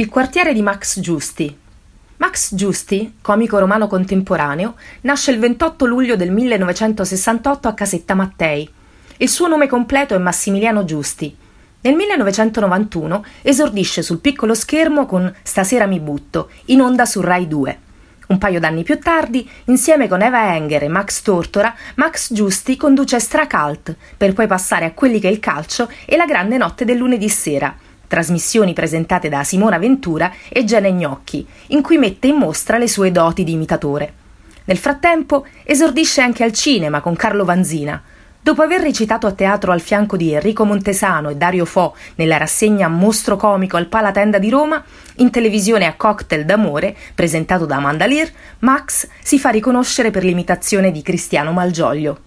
Il quartiere di Max Giusti. Max Giusti, comico romano contemporaneo, nasce il 28 luglio del 1968 a Casetta Mattei. Il suo nome completo è Massimiliano Giusti. Nel 1991 esordisce sul piccolo schermo con Stasera mi butto, in onda su Rai 2. Un paio d'anni più tardi, insieme con Eva Enger e Max Tortora, Max Giusti conduce Stracalt, per poi passare a quelli che è il calcio e la grande notte del lunedì sera – trasmissioni presentate da Simona Ventura e Gene Gnocchi, in cui mette in mostra le sue doti di imitatore. Nel frattempo esordisce anche al cinema con Carlo Vanzina. Dopo aver recitato a teatro al fianco di Enrico Montesano e Dario Fo nella rassegna Mostro comico al Palatenda di Roma, in televisione a Cocktail d'amore, presentato da Amanda Lear, Max si fa riconoscere per l'imitazione di Cristiano Malgioglio.